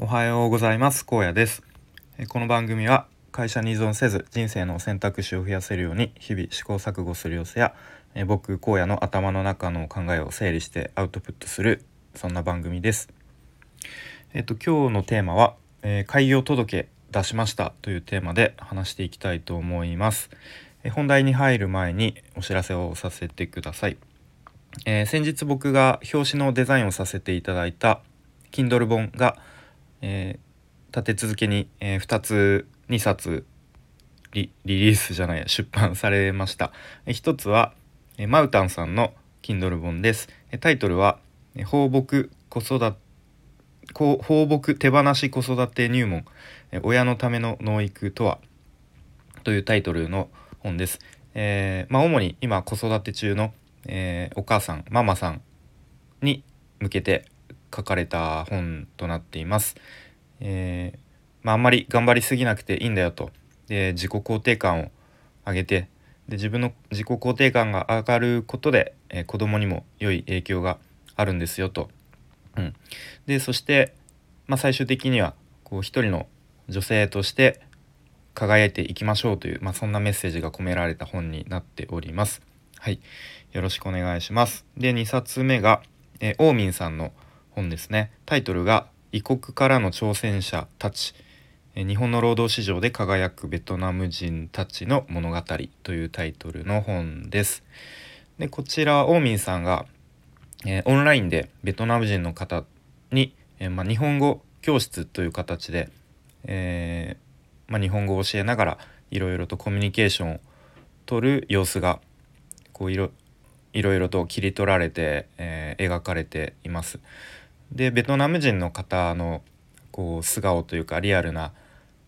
おはようございます。高野です。この番組は会社に依存せず人生の選択肢を増やせるように日々試行錯誤する様子や僕荒野の頭の中の考えを整理してアウトプットするそんな番組です。えっと今日のテーマは、えー、開業届出しましたというテーマで話していきたいと思います。本題に入る前にお知らせをさせてください。えー、先日僕が表紙のデザインをさせていただいた Kindle 本がえー、立て続けに、えー、2つ2冊リリースじゃない出版されました、えー、1つは、えー、マウタンさんの Kindle 本です、タイトルは「放牧子育て放牧手放し子育て入門。親のための農育とは」というタイトルの本です。えー、まあ、主に今子育て中の、えー、お母さんママさんに向けて書かれた本となっています。えー、まあ、あんまり頑張りすぎなくていいんだよとで自己肯定感を上げてで自分の自己肯定感が上がることで、えー、子供にも良い影響があるんですよと。うん、でそして、まあ、最終的にはこう一人の女性として輝いていきましょうという、まあ、そんなメッセージが込められた本になっております。はい、よろしくお願いします。で2冊目が、えー、オーミンさんの「本ですねタイトルが「異国からの挑戦者たち」日本の労働市場で輝くベトナム人たちの物語というタイトルの本です。でこちらオーミンさんが、えー、オンラインでベトナム人の方に、えー、まあ、日本語教室という形で、えー、まあ、日本語を教えながらいろいろとコミュニケーションをとる様子がこういろいろと切り取られて、え描かれています。でベトナム人の方のこう素顔というかリアルな、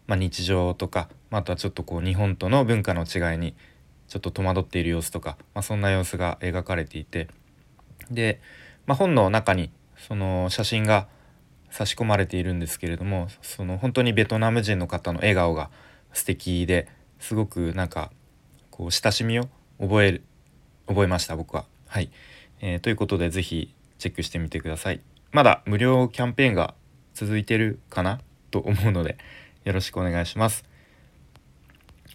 まあ、日常とか、まあ、とはちょっとこう日本との文化の違いにちょっと戸惑っている様子とか、まあ、そんな様子が描かれていてで、まあ、本の中にその写真が差し込まれているんですけれどもその本当にベトナム人の方の笑顔が素敵ですごくなんかこう親しみを覚える覚えました僕は。はい、えー、ということで是非チェックしてみてください。まだ無料キャンペーンが続いてるかな？と思うのでよろしくお願いします。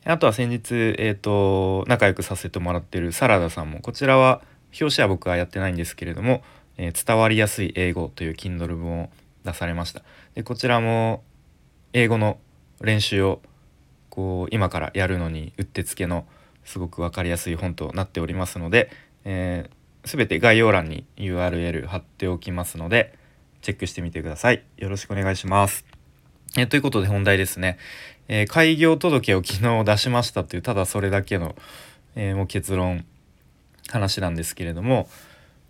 あとは先日、えーと、仲良くさせてもらってるサラダさんもこちらは表紙は僕はやってないんですけれども「えー、伝わりやすい英語」という Kindle 本を出されました。でこちらも英語の練習をこう今からやるのにうってつけのすごく分かりやすい本となっておりますので、えー全て概要欄に URL 貼っておきますのでチェックしてみてください。よろしくお願いします。えということで本題ですね、えー、開業届を昨日出しましたというただそれだけの、えー、もう結論話なんですけれども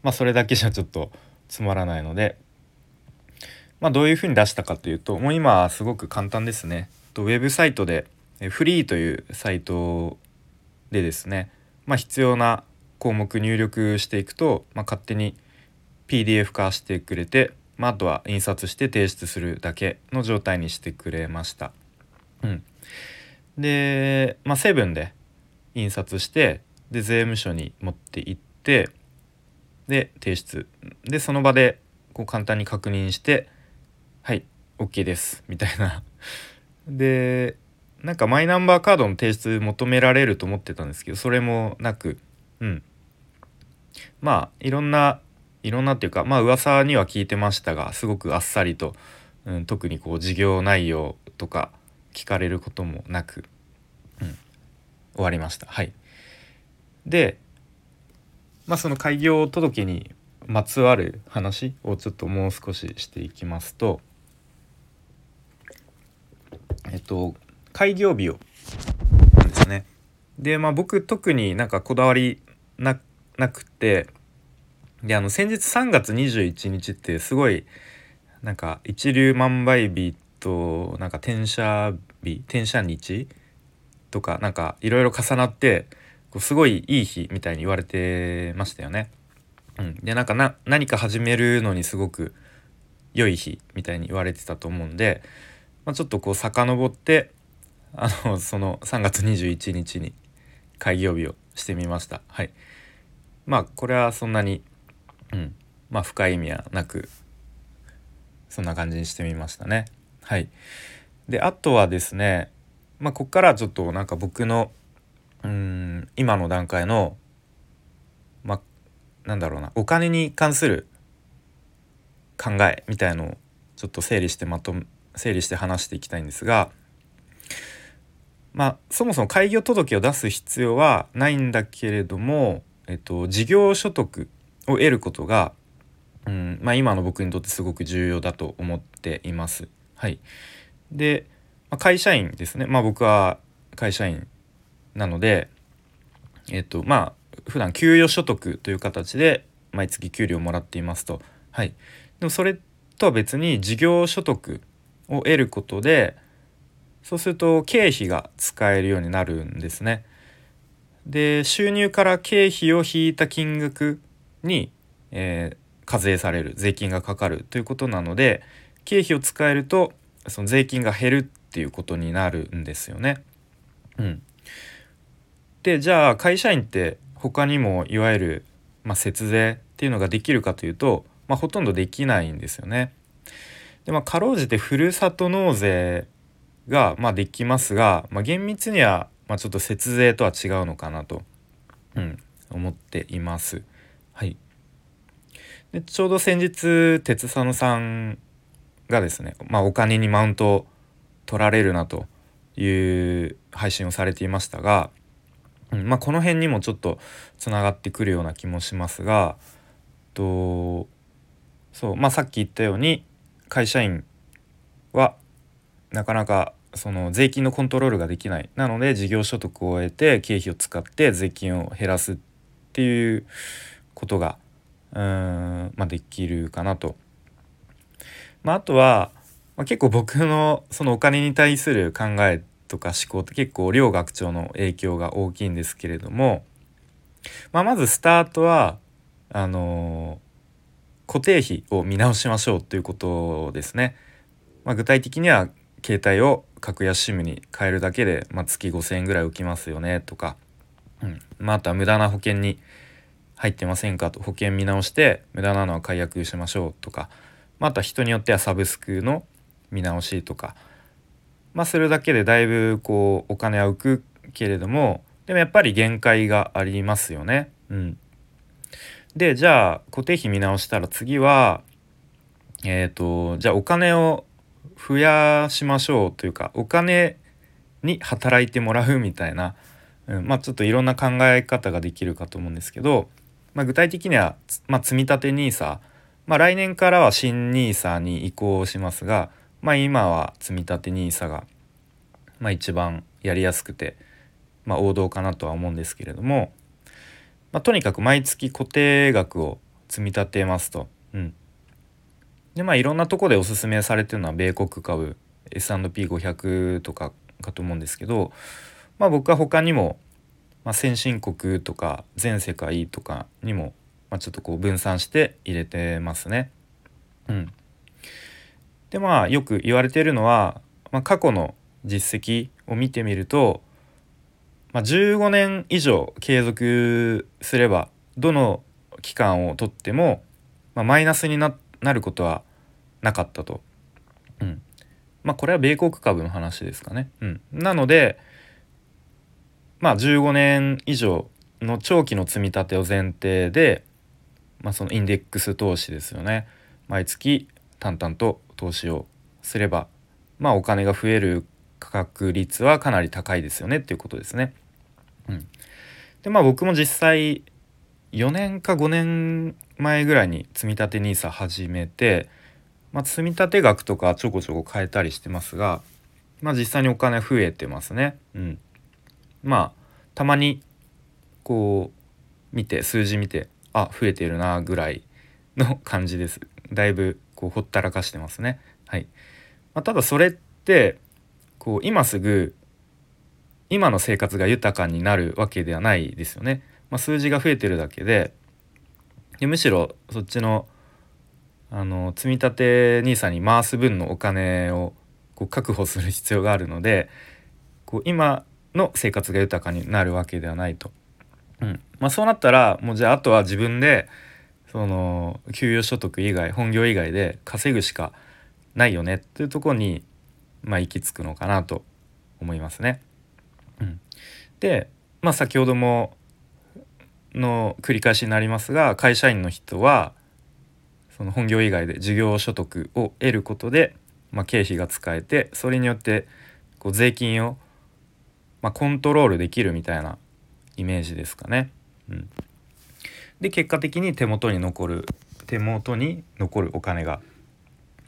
まあそれだけじゃちょっとつまらないのでまあどういうふうに出したかというともう今すごく簡単ですね。とウェブサイトでフリーというサイトでですねまあ必要な項目入力していくと、まあ、勝手に PDF 化してくれて、まあ、あとは印刷して提出するだけの状態にしてくれました。うん、で、まあ、セブンで印刷してで税務署に持って行ってで提出。でその場でこう簡単に確認してはい OK ですみたいな。でなんかマイナンバーカードの提出求められると思ってたんですけどそれもなくうん。まあいろんないろんなっていうかまあ噂には聞いてましたがすごくあっさりと、うん、特にこう事業内容とか聞かれることもなく、うん、終わりました。はい。でまあその開業届にまつわる話をちょっともう少ししていきますとえっと開業日をですね。でまあ僕特になんかこだわりななくてであの先日3月21日ってすごいなんか一粒万倍日となんか転写日転写日とかなんかいろいろ重なってこうすごいいい日みたいに言われてましたよね。うん、でなんかな何か始めるのにすごく良い日みたいに言われてたと思うんで、まあ、ちょっとこう遡ってあのその3月21日に開業日をしてみました。はい、まあこれはそんなに、うん、まあ深い意味はなくそんな感じにしてみましたね。はいであとはですねまあここからちょっとなんか僕のうん今の段階のまあなんだろうなお金に関する考えみたいのをちょっと整理してまとめ整理して話していきたいんですがまあそもそも開業届を出す必要はないんだけれども、えっと、事業所得を得ることが、うんまあ、今の僕にとってすごく重要だと思っています。はい、で、まあ、会社員ですね、まあ、僕は会社員なのでえっとまあ普段給与所得という形で毎月給料をもらっていますと。はい、でもそれとは別に事業所得を得ることでそうすると経費が使えるようになるんですね。で収入から経費を引いた金額に、えー、課税される税金がかかるということなので経費を使えるとその税金が減るっていうことになるんですよね。うん、でじゃあ会社員って他にもいわゆる、まあ、節税っていうのができるかというと、まあ、ほとんどできないんですよね。でまあかろうじてふるさと納税が、まあ、できますが、まあ、厳密には、まあ、ちょっと節税とは違うのかなと、うん、思っています。はい、でちょうど先日鉄佐野さんがですね、まあ、お金にマウントを取られるなという配信をされていましたが、うんまあ、この辺にもちょっとつながってくるような気もしますがとそう、まあ、さっき言ったように会社員はなかなかその税金のコントロールができないなので事業所得を得て経費を使って税金を減らすっていうことがうん、まあ、できるかなと。まあ、あとは、まあ、結構僕のそのお金に対する考えとか思考って結構両学長の影響が大きいんですけれども、まあ、まずスタートはあのー、固定費を見直しましょうということですね。まあ、具体的には携帯を格安 SIM に変えるだけで、まあ、月5,000円ぐらい浮きますよねとか、うん。まあ、あとは無駄な保険に入ってませんかと。保険見直して無駄なのは解約しましょうとか、まあ、あとは人によってはサブスクの見直しとか、まあ、するだけでだいぶこうお金は浮くけれどもでもやっぱり限界がありますよね。うん、でじゃあ固定費見直したら次はえっ、ー、とじゃあお金を増やしましょうというかお金に働いてもらうみたいな、うん、まあちょっといろんな考え方ができるかと思うんですけど、まあ、具体的には、まあ、積立 NISA、まあ、来年からは新 NISA に移行しますが、まあ、今は積立 NISA が、まあ、一番やりやすくて、まあ、王道かなとは思うんですけれども、まあ、とにかく毎月固定額を積み立てますと。うんでまあいろんなとこでおすすめされてるのは米国株 S&P500 とかかと思うんですけど、まあ、僕は他にも、まあ、先進国とか全世界とかにも、まあ、ちょっとこう分散して入れてますね。うん、でまあよく言われているのは、まあ、過去の実績を見てみると、まあ、15年以上継続すればどの期間をとっても、まあ、マイナスにななることはなかったと。うん、まあこれは米国株の話ですかね。うん、なのでまあ15年以上の長期の積み立てを前提で、まあ、そのインデックス投資ですよね。毎月淡々と投資をすればまあお金が増える確率はかなり高いですよねっていうことですね。うん、でまあ僕も実際4年か5年前ぐらいに積立 NISA 始めて、まあ、積立額とかちょこちょこ変えたりしてますが、まあ、実際にお金増えてますね。うん、まあたまにこう見て数字見てあ増えてるなぐらいの感じです。だいぶこうほったらかしてますね。はいまあ、ただそれってこう今すぐ今の生活が豊かになるわけではないですよね。まあ、数字が増えてるだけででむしろそっちのあの積立 NISA に回す分のお金をこう確保する必要があるのでこう今の生活が豊かになるわけではないと。うんまあ、そうなったらもうじゃああとは自分でその給与所得以外本業以外で稼ぐしかないよねっていうとこにまあ、行き着くのかなと思いますね。うん、で、まあ、先ほどもの繰り返しになりますが会社員の人はその本業以外で事業所得を得ることで、まあ、経費が使えてそれによってこう税金を、まあ、コントロールできるみたいなイメージですかね。うん、で結果的に手元に残る手元に残るお金が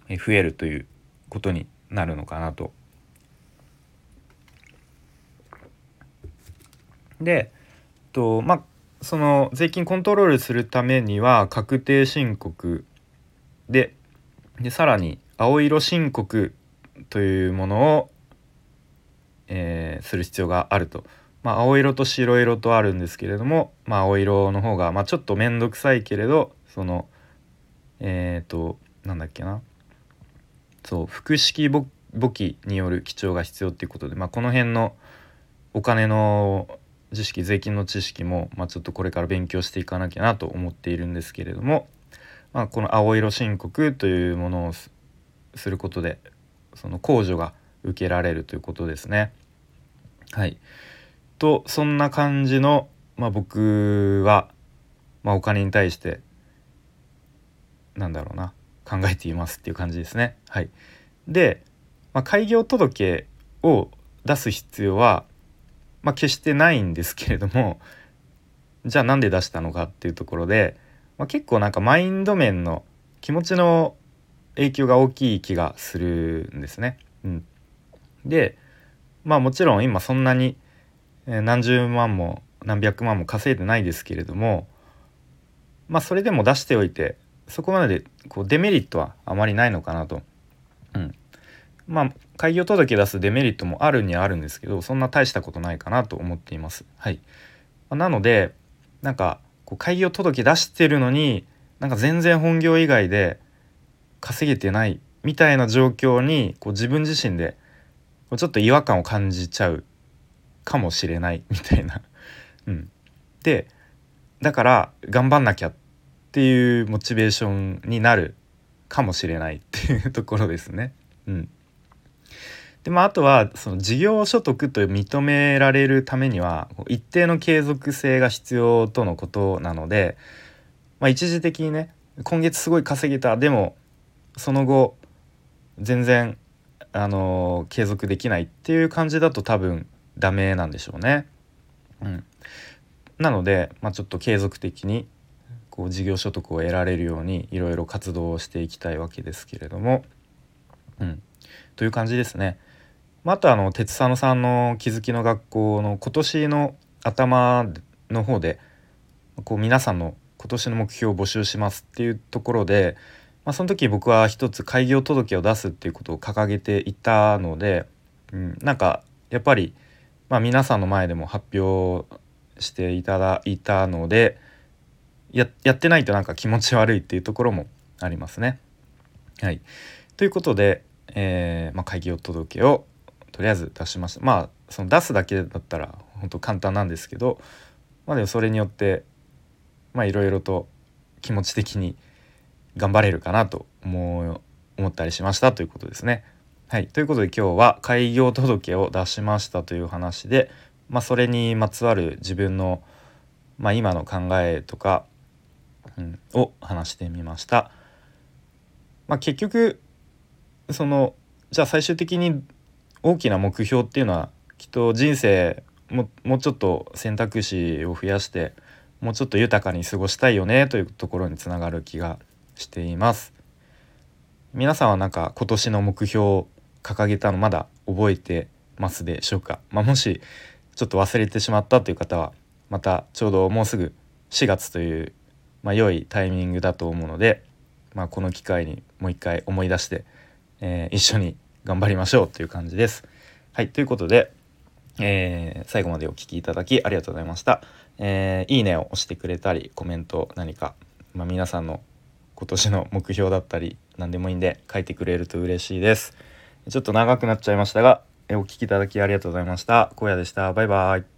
増えるということになるのかなと。でとまあその税金コントロールするためには確定申告ででさらに青色申告というものを、えー、する必要があると。まあ、青色と白色とあるんですけれども、まあ、青色の方が、まあ、ちょっと面倒くさいけれどそのえっ、ー、となんだっけなそう複式簿記による記帳が必要っていうことで、まあ、この辺のお金の知識税金の知識も、まあ、ちょっとこれから勉強していかなきゃなと思っているんですけれども、まあ、この青色申告というものをすることでその控除が受けられるということですね。はいとそんな感じの、まあ、僕は、まあ、お金に対してなんだろうな考えていますっていう感じですね。はい、で、まあ、開業届を出す必要はまあ、決してないんですけれどもじゃあなんで出したのかっていうところで、まあ、結構なんかマインド面の気持ちの影響が大きい気がするんですね。うん、でまあもちろん今そんなに何十万も何百万も稼いでないですけれどもまあそれでも出しておいてそこまでこうデメリットはあまりないのかなと。うん、まあ開業届出すデメリットもあるにはあるんですけどそんな大したことないかなと思っています。はい、なのでなんかこう開業届出してるのになんか全然本業以外で稼げてないみたいな状況にこう自分自身でちょっと違和感を感じちゃうかもしれないみたいな。うん、でだから頑張んなきゃっていうモチベーションになるかもしれないっていうところですね。うん、でまあ、あとはその事業所得と認められるためには一定の継続性が必要とのことなので、まあ、一時的にね今月すごい稼げたでもその後全然あの継続できないっていう感じだと多分ダメなんでしょうね。うん、なので、まあ、ちょっと継続的にこう事業所得を得られるようにいろいろ活動をしていきたいわけですけれども、うん、という感じですね。またあの鉄佐野さんの気づきの学校の今年の頭の方でこう皆さんの今年の目標を募集しますっていうところで、まあ、その時僕は一つ開業届を出すっていうことを掲げていたので、うん、なんかやっぱり、まあ、皆さんの前でも発表していただいたのでややってないとなんか気持ち悪いっていうところもありますね。はい、ということで、えーまあ、開業届をとりあえず出しましたまあその出すだけだったら本当簡単なんですけどまあでもそれによってまあいろいろと気持ち的に頑張れるかなと思う思ったりしましたということですね。はい、ということで今日は開業届を出しましたという話で、まあ、それにまつわる自分の、まあ、今の考えとか、うん、を話してみました。まあ、結局そのじゃあ最終的に大きな目標っていうのはきっと人生ももうちょっと選択肢を増やしてもうちょっと豊かに過ごしたいよねというところにつながる気がしています。皆さんはなんか今年の目標を掲げたのまだ覚えてますでしょうか、まあ、もしちょっと忘れてしまったという方はまたちょうどもうすぐ4月という、まあ、良いタイミングだと思うので、まあ、この機会にもう一回思い出して、えー、一緒に頑張りましょうという感じです。はいということで、えー、最後までお聴きいただきありがとうございました。えー、いいねを押してくれたりコメント何か、まあ、皆さんの今年の目標だったり何でもいいんで書いてくれると嬉しいです。ちょっと長くなっちゃいましたが、えお聴きいただきありがとうございました。荒野でした。バイバイ。